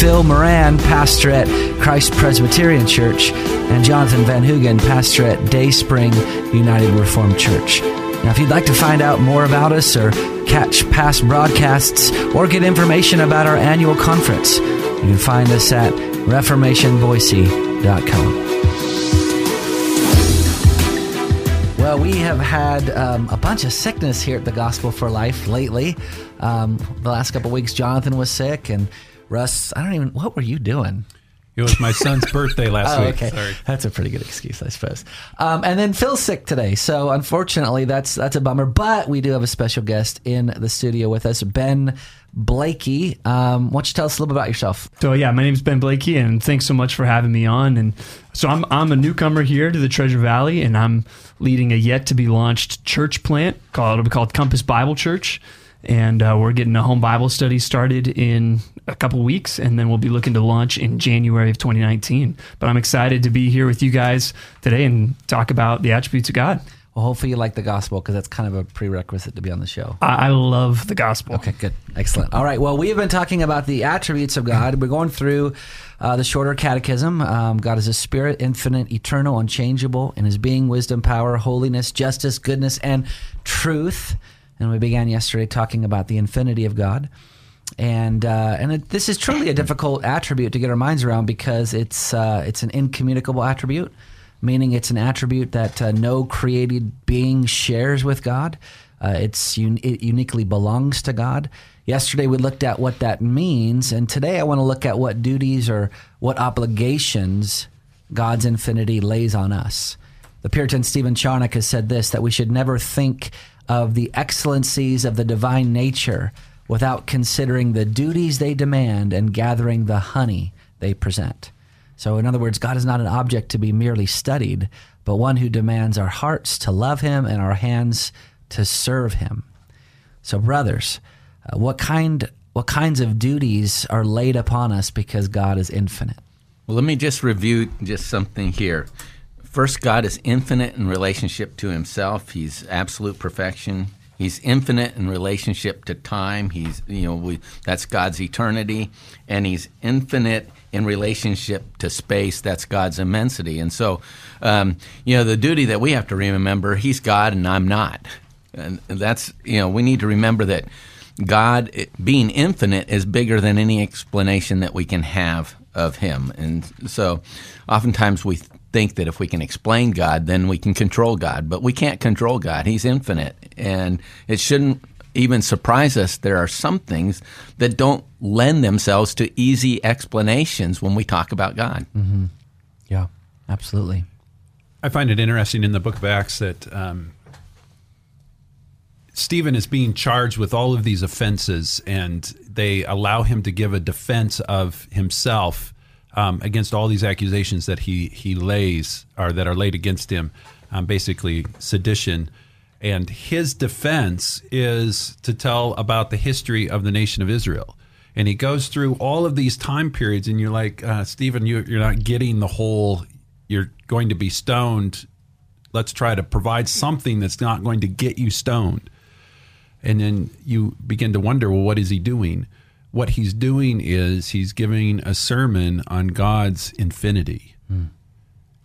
Phil Moran, pastor at Christ Presbyterian Church, and Jonathan Van Hoogen, pastor at Day Spring United Reformed Church. Now, if you'd like to find out more about us or catch past broadcasts or get information about our annual conference, you can find us at reformationboise.com. Well, we have had um, a bunch of sickness here at the Gospel for Life lately. Um, the last couple weeks, Jonathan was sick, and Russ, I don't even, what were you doing? It was my son's birthday last Oh, week. okay. Sorry. That's a pretty good excuse, I suppose. Um, and then Phil's sick today, so unfortunately, that's that's a bummer. But we do have a special guest in the studio with us, Ben Blakey. Um, why don't you tell us a little bit about yourself? So yeah, my name's Ben Blakey, and thanks so much for having me on. And so I'm I'm a newcomer here to the Treasure Valley, and I'm leading a yet to be launched church plant called it'll be called Compass Bible Church, and uh, we're getting a home Bible study started in a couple weeks, and then we'll be looking to launch in January of 2019. But I'm excited to be here with you guys today and talk about the attributes of God. Well, hopefully you like the gospel because that's kind of a prerequisite to be on the show. I, I love the gospel. Okay, good. Excellent. All right. Well, we have been talking about the attributes of God. We're going through uh, the shorter catechism. Um, God is a spirit, infinite, eternal, unchangeable in his being, wisdom, power, holiness, justice, goodness, and truth. And we began yesterday talking about the infinity of God. And uh, and it, this is truly a difficult attribute to get our minds around because it's uh, it's an incommunicable attribute, meaning it's an attribute that uh, no created being shares with God. Uh, it's un- it uniquely belongs to God. Yesterday we looked at what that means, and today I want to look at what duties or what obligations God's infinity lays on us. The Puritan Stephen Charnock has said this that we should never think of the excellencies of the divine nature without considering the duties they demand and gathering the honey they present. So, in other words, God is not an object to be merely studied, but one who demands our hearts to love him and our hands to serve him. So, brothers, uh, what kind what kinds of duties are laid upon us because God is infinite? Well, let me just review just something here. First, God is infinite in relationship to himself. He's absolute perfection. He's infinite in relationship to time. He's, you know, we, that's God's eternity. And he's infinite in relationship to space. That's God's immensity. And so, um, you know, the duty that we have to remember, he's God and I'm not. And that's, you know, we need to remember that God, being infinite, is bigger than any explanation that we can have of Him. And so oftentimes we think that if we can explain God, then we can control God. But we can't control God, He's infinite. And it shouldn't even surprise us. There are some things that don't lend themselves to easy explanations when we talk about God. Yeah, absolutely. I find it interesting in the book of Acts that um, Stephen is being charged with all of these offenses, and they allow him to give a defense of himself um, against all these accusations that he he lays or that are laid against him, um, basically sedition. And his defense is to tell about the history of the nation of Israel. And he goes through all of these time periods, and you're like, uh, Stephen, you, you're not getting the whole. You're going to be stoned. Let's try to provide something that's not going to get you stoned. And then you begin to wonder, well, what is he doing? What he's doing is he's giving a sermon on God's infinity.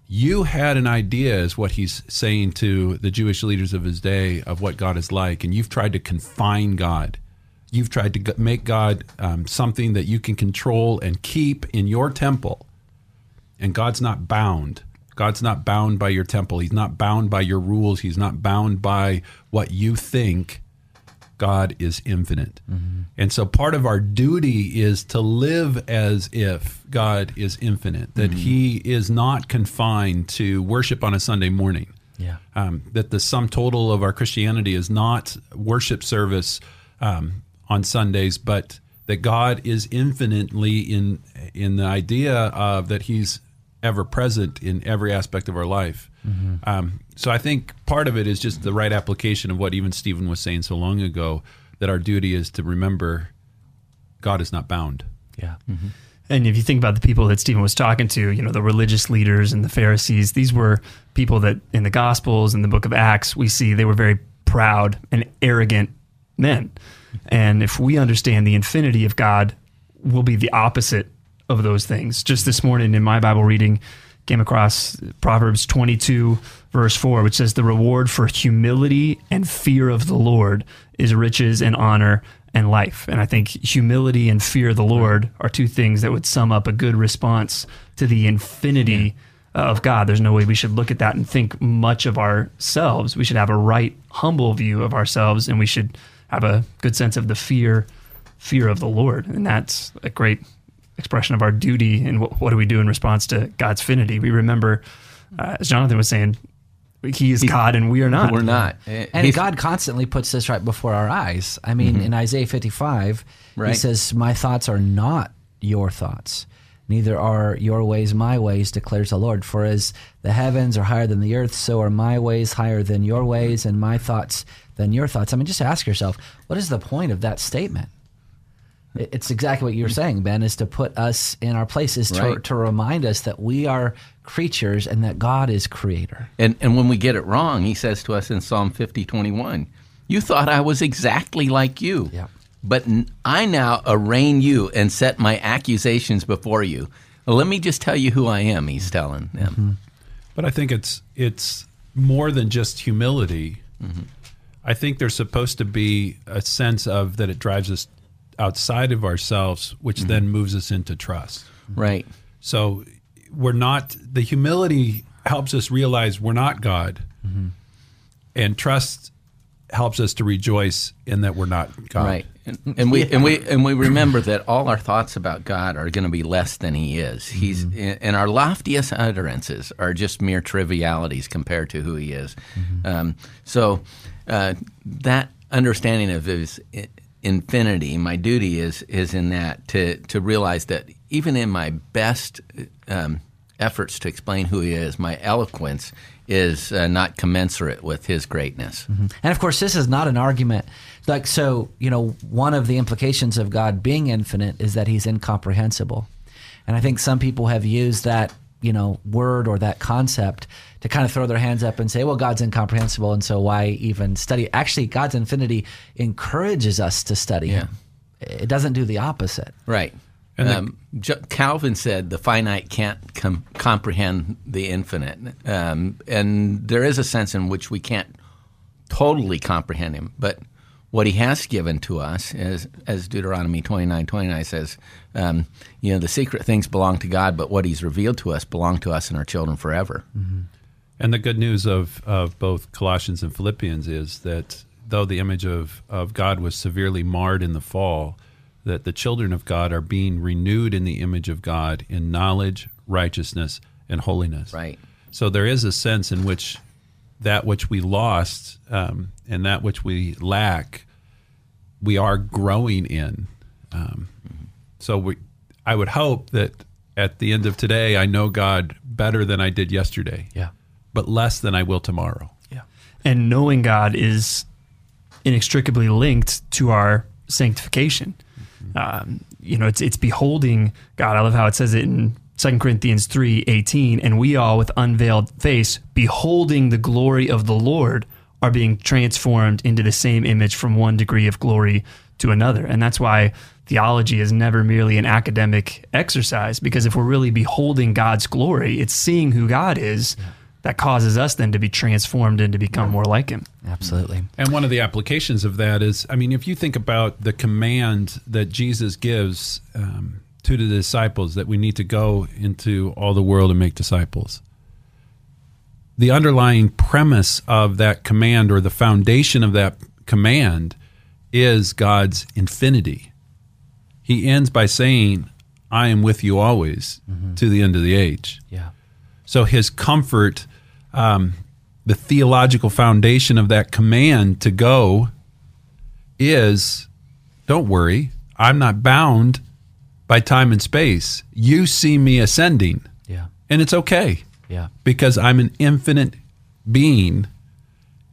You had an idea, is what he's saying to the Jewish leaders of his day, of what God is like, and you've tried to confine God. You've tried to make God um, something that you can control and keep in your temple. And God's not bound. God's not bound by your temple. He's not bound by your rules. He's not bound by what you think. God is infinite. And so part of our duty is to live as if God is infinite, that He is not confined to worship on a Sunday morning. Yeah. Um, that the sum total of our Christianity is not worship service um, on Sundays, but that God is infinitely in in the idea of that He's ever present in every aspect of our life. Um, so I think part of it is just the right application of what even Stephen was saying so long ago that our duty is to remember God is not bound. Yeah. And if you think about the people that Stephen was talking to, you know, the religious leaders and the Pharisees, these were people that in the Gospels and the book of Acts, we see they were very proud and arrogant men. And if we understand the infinity of God, we'll be the opposite of those things. Just this morning in my Bible reading, came across Proverbs 22, verse 4, which says, The reward for humility and fear of the Lord is riches and honor and life. And I think humility and fear of the Lord are two things that would sum up a good response to the infinity of God. There's no way we should look at that and think much of ourselves. We should have a right, humble view of ourselves, and we should have a good sense of the fear, fear of the Lord. And that's a great expression of our duty and what, what do we do in response to God's finity. We remember, uh, as Jonathan was saying, He is God and we are not. We're not. And he's- God constantly puts this right before our eyes. I mean, in Isaiah 55, he says, My thoughts are not your thoughts, neither are your ways my ways, declares the Lord. For as the heavens are higher than the earth, so are my ways higher than your ways, and my thoughts than your thoughts. I mean, just ask yourself, what is the point of that statement? It- It's exactly what you're saying, Ben, is to put us in our places, to, Right. to remind us that we are creatures and that God is creator. And, and when we get it wrong, he says to us in Psalm 50, 21, You thought I was exactly like you. Yep. But I now arraign you and set my accusations before you. Well, let me just tell you who I am, he's telling them. Mm-hmm. But I think it's it's more than just humility. Mm-hmm. I think there's supposed to be a sense of that it drives us outside of ourselves, which then moves us into trust. Right. So we're not the humility helps us realize we're not God, and trust helps us to rejoice in that we're not God. Right. And, and we and we and we remember that all our thoughts about God are going to be less than He is. He's and our loftiest utterances are just mere trivialities compared to who He is. Um, so uh, that understanding of His infinity, my duty is is in that to to realize that even in my best um, efforts to explain who He is, my eloquence is uh, not commensurate with His greatness. And of course, this is not an argument. Like, so, you know, one of the implications of God being infinite is that he's incomprehensible. And I think some people have used that, you know, word or that concept to kind of throw their hands up and say, well, God's incomprehensible. And so why even study? Actually, God's infinity encourages us to study him, it doesn't do the opposite. Right. And um, J- Calvin said the finite can't com- comprehend the infinite, um, and there is a sense in which we can't totally comprehend him. But what he has given to us is, as Deuteronomy twenty nine twenty nine says, um, you know, the secret things belong to God, but what He's revealed to us belong to us and our children forever. And the good news of, of both Colossians and Philippians is that though the image of, of God was severely marred in the fall, that the children of God are being renewed in the image of God in knowledge, righteousness, and holiness. Right. So there is a sense in which that which we lost um, and that which we lack, we are growing in. Um, so we, I would hope that at the end of today, I know God better than I did yesterday Yeah. but less than I will tomorrow. Yeah. and knowing God is inextricably linked to our sanctification. Um, you know, it's it's beholding God. I love how it says it in 2 Corinthians three eighteen, and we all with unveiled face, beholding the glory of the Lord, are being transformed into the same image from one degree of glory to another. And that's why theology is never merely an academic exercise, because if we're really beholding God's glory, it's seeing who God is that causes us then to be transformed and to become more like Him. Absolutely. And one of the applications of that is, I mean, if you think about the command that Jesus gives um, to the disciples that we need to go into all the world and make disciples, the underlying premise of that command or the foundation of that command is God's infinity. He ends by saying, I am with you always to the end of the age. Yeah. So his comfort, um, the theological foundation of that command to go is don't worry, I'm not bound by time and space. You see me ascending. Yeah. and it's okay Yeah. because I'm an infinite being,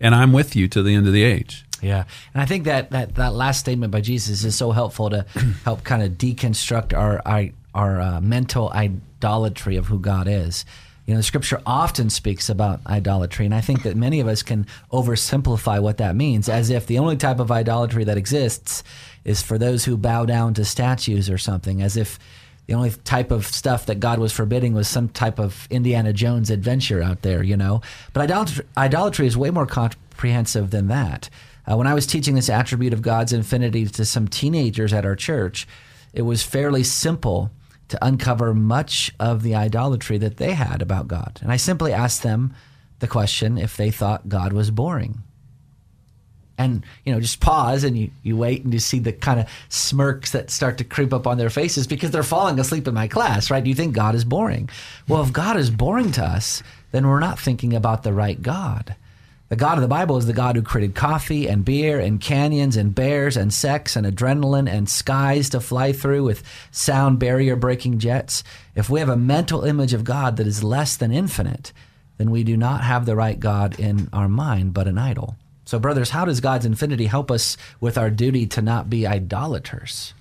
and I'm with you to the end of the age. Yeah, and I think that that, that last statement by Jesus is so helpful to help kind of deconstruct our our, our uh, mental idolatry of who God is. You know, the Scripture often speaks about idolatry, and I think that many of us can oversimplify what that means, as if the only type of idolatry that exists is for those who bow down to statues or something, as if the only type of stuff that God was forbidding was some type of Indiana Jones adventure out there, you know. But idolatry, idolatry is way more comprehensive than that. Uh, when I was teaching this attribute of God's infinity to some teenagers at our church, it was fairly simple to uncover much of the idolatry that they had about God. And I simply asked them the question if they thought God was boring. And you know just pause and you, you wait and you see the kind of smirks that start to creep up on their faces because they're falling asleep in my class right? Do you think god is boring? Well if god is boring to us then we're not thinking about the right god the god of the bible is the god who created coffee and beer and canyons and bears and sex and adrenaline and skies to fly through with sound barrier breaking jets if we have a mental image of god that is less than infinite then we do not have the right god in our mind but an idol so, brothers, how does God's infinity help us with our duty to not be idolaters?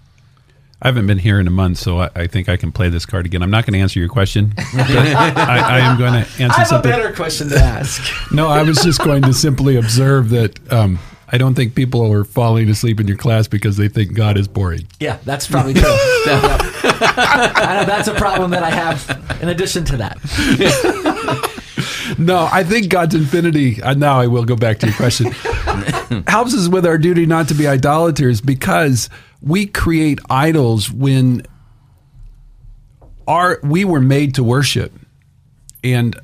I haven't been here in a month, so I, I think I can play this card again. I'm not going to answer your question. I, I, am going to answer I have something. a better question to ask. No, I was just going to simply observe that um, I don't think people are falling asleep in your class because they think God is boring. yeah, that's probably true. Yeah, yeah. I know that's a problem that I have in addition to that. No, I think God's infinity. Uh, now I will go back to your question. helps us with our duty not to be idolaters because we create idols when our we were made to worship, and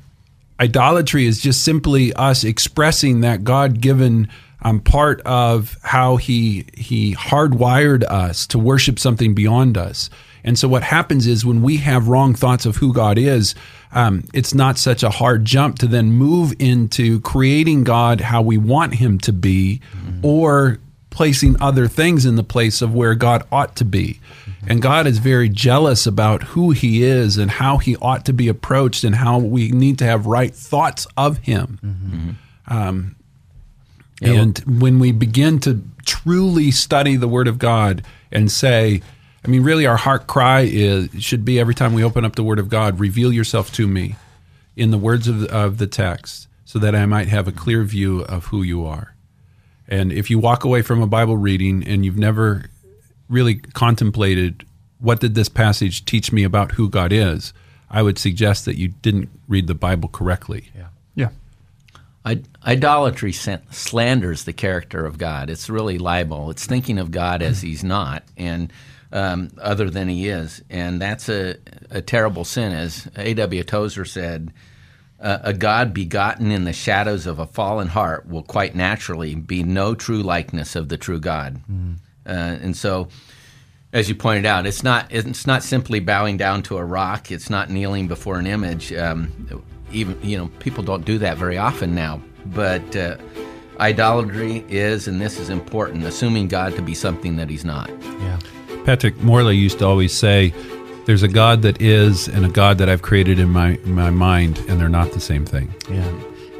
idolatry is just simply us expressing that God given um, part of how he he hardwired us to worship something beyond us. And so what happens is when we have wrong thoughts of who God is, um, it's not such a hard jump to then move into creating God how we want Him to be, or placing other things in the place of where God ought to be. And God is very jealous about who He is and how He ought to be approached and how we need to have right thoughts of Him. Um, and when we begin to truly study the Word of God and say, I mean, really, our heart cry is should be every time we open up the Word of God, reveal yourself to me in the words of the, of the text, so that I might have a clear view of who you are. And if you walk away from a Bible reading and you've never really contemplated what did this passage teach me about who God is, I would suggest that you didn't read the Bible correctly. Yeah. Yeah. I- Idolatry san- slanders the character of God. It's really libel. It's thinking of God as He's not, and um, other than He is, and that's a, a terrible sin. As A.W. Tozer said, uh, "A God begotten in the shadows of a fallen heart will quite naturally be no true likeness of the true God." Uh, and so, as you pointed out, it's not it's not simply bowing down to a rock. It's not kneeling before an image. Um, even you know people don't do that very often now. But uh, idolatry is, and this is important, assuming God to be something that He's not. Yeah. Patrick Morley used to always say, "There's a God that is, and a God that I've created in my in my mind, and they're not the same thing." Yeah.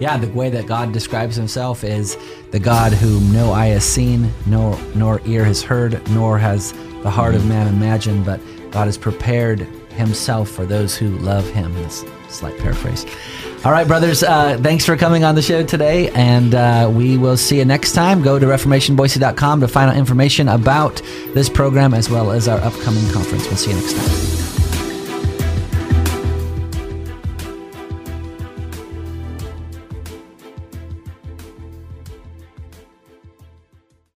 Yeah, the way that God describes himself is the God whom no eye has seen, nor nor ear has heard, nor has the heart of man imagined, but God has prepared himself for those who love him. That's a slight paraphrase. All right, brothers, uh, thanks for coming on the show today, and uh, we will see you next time. Go to reformationboise.com to find out information about this program as well as our upcoming conference. We'll see you next time.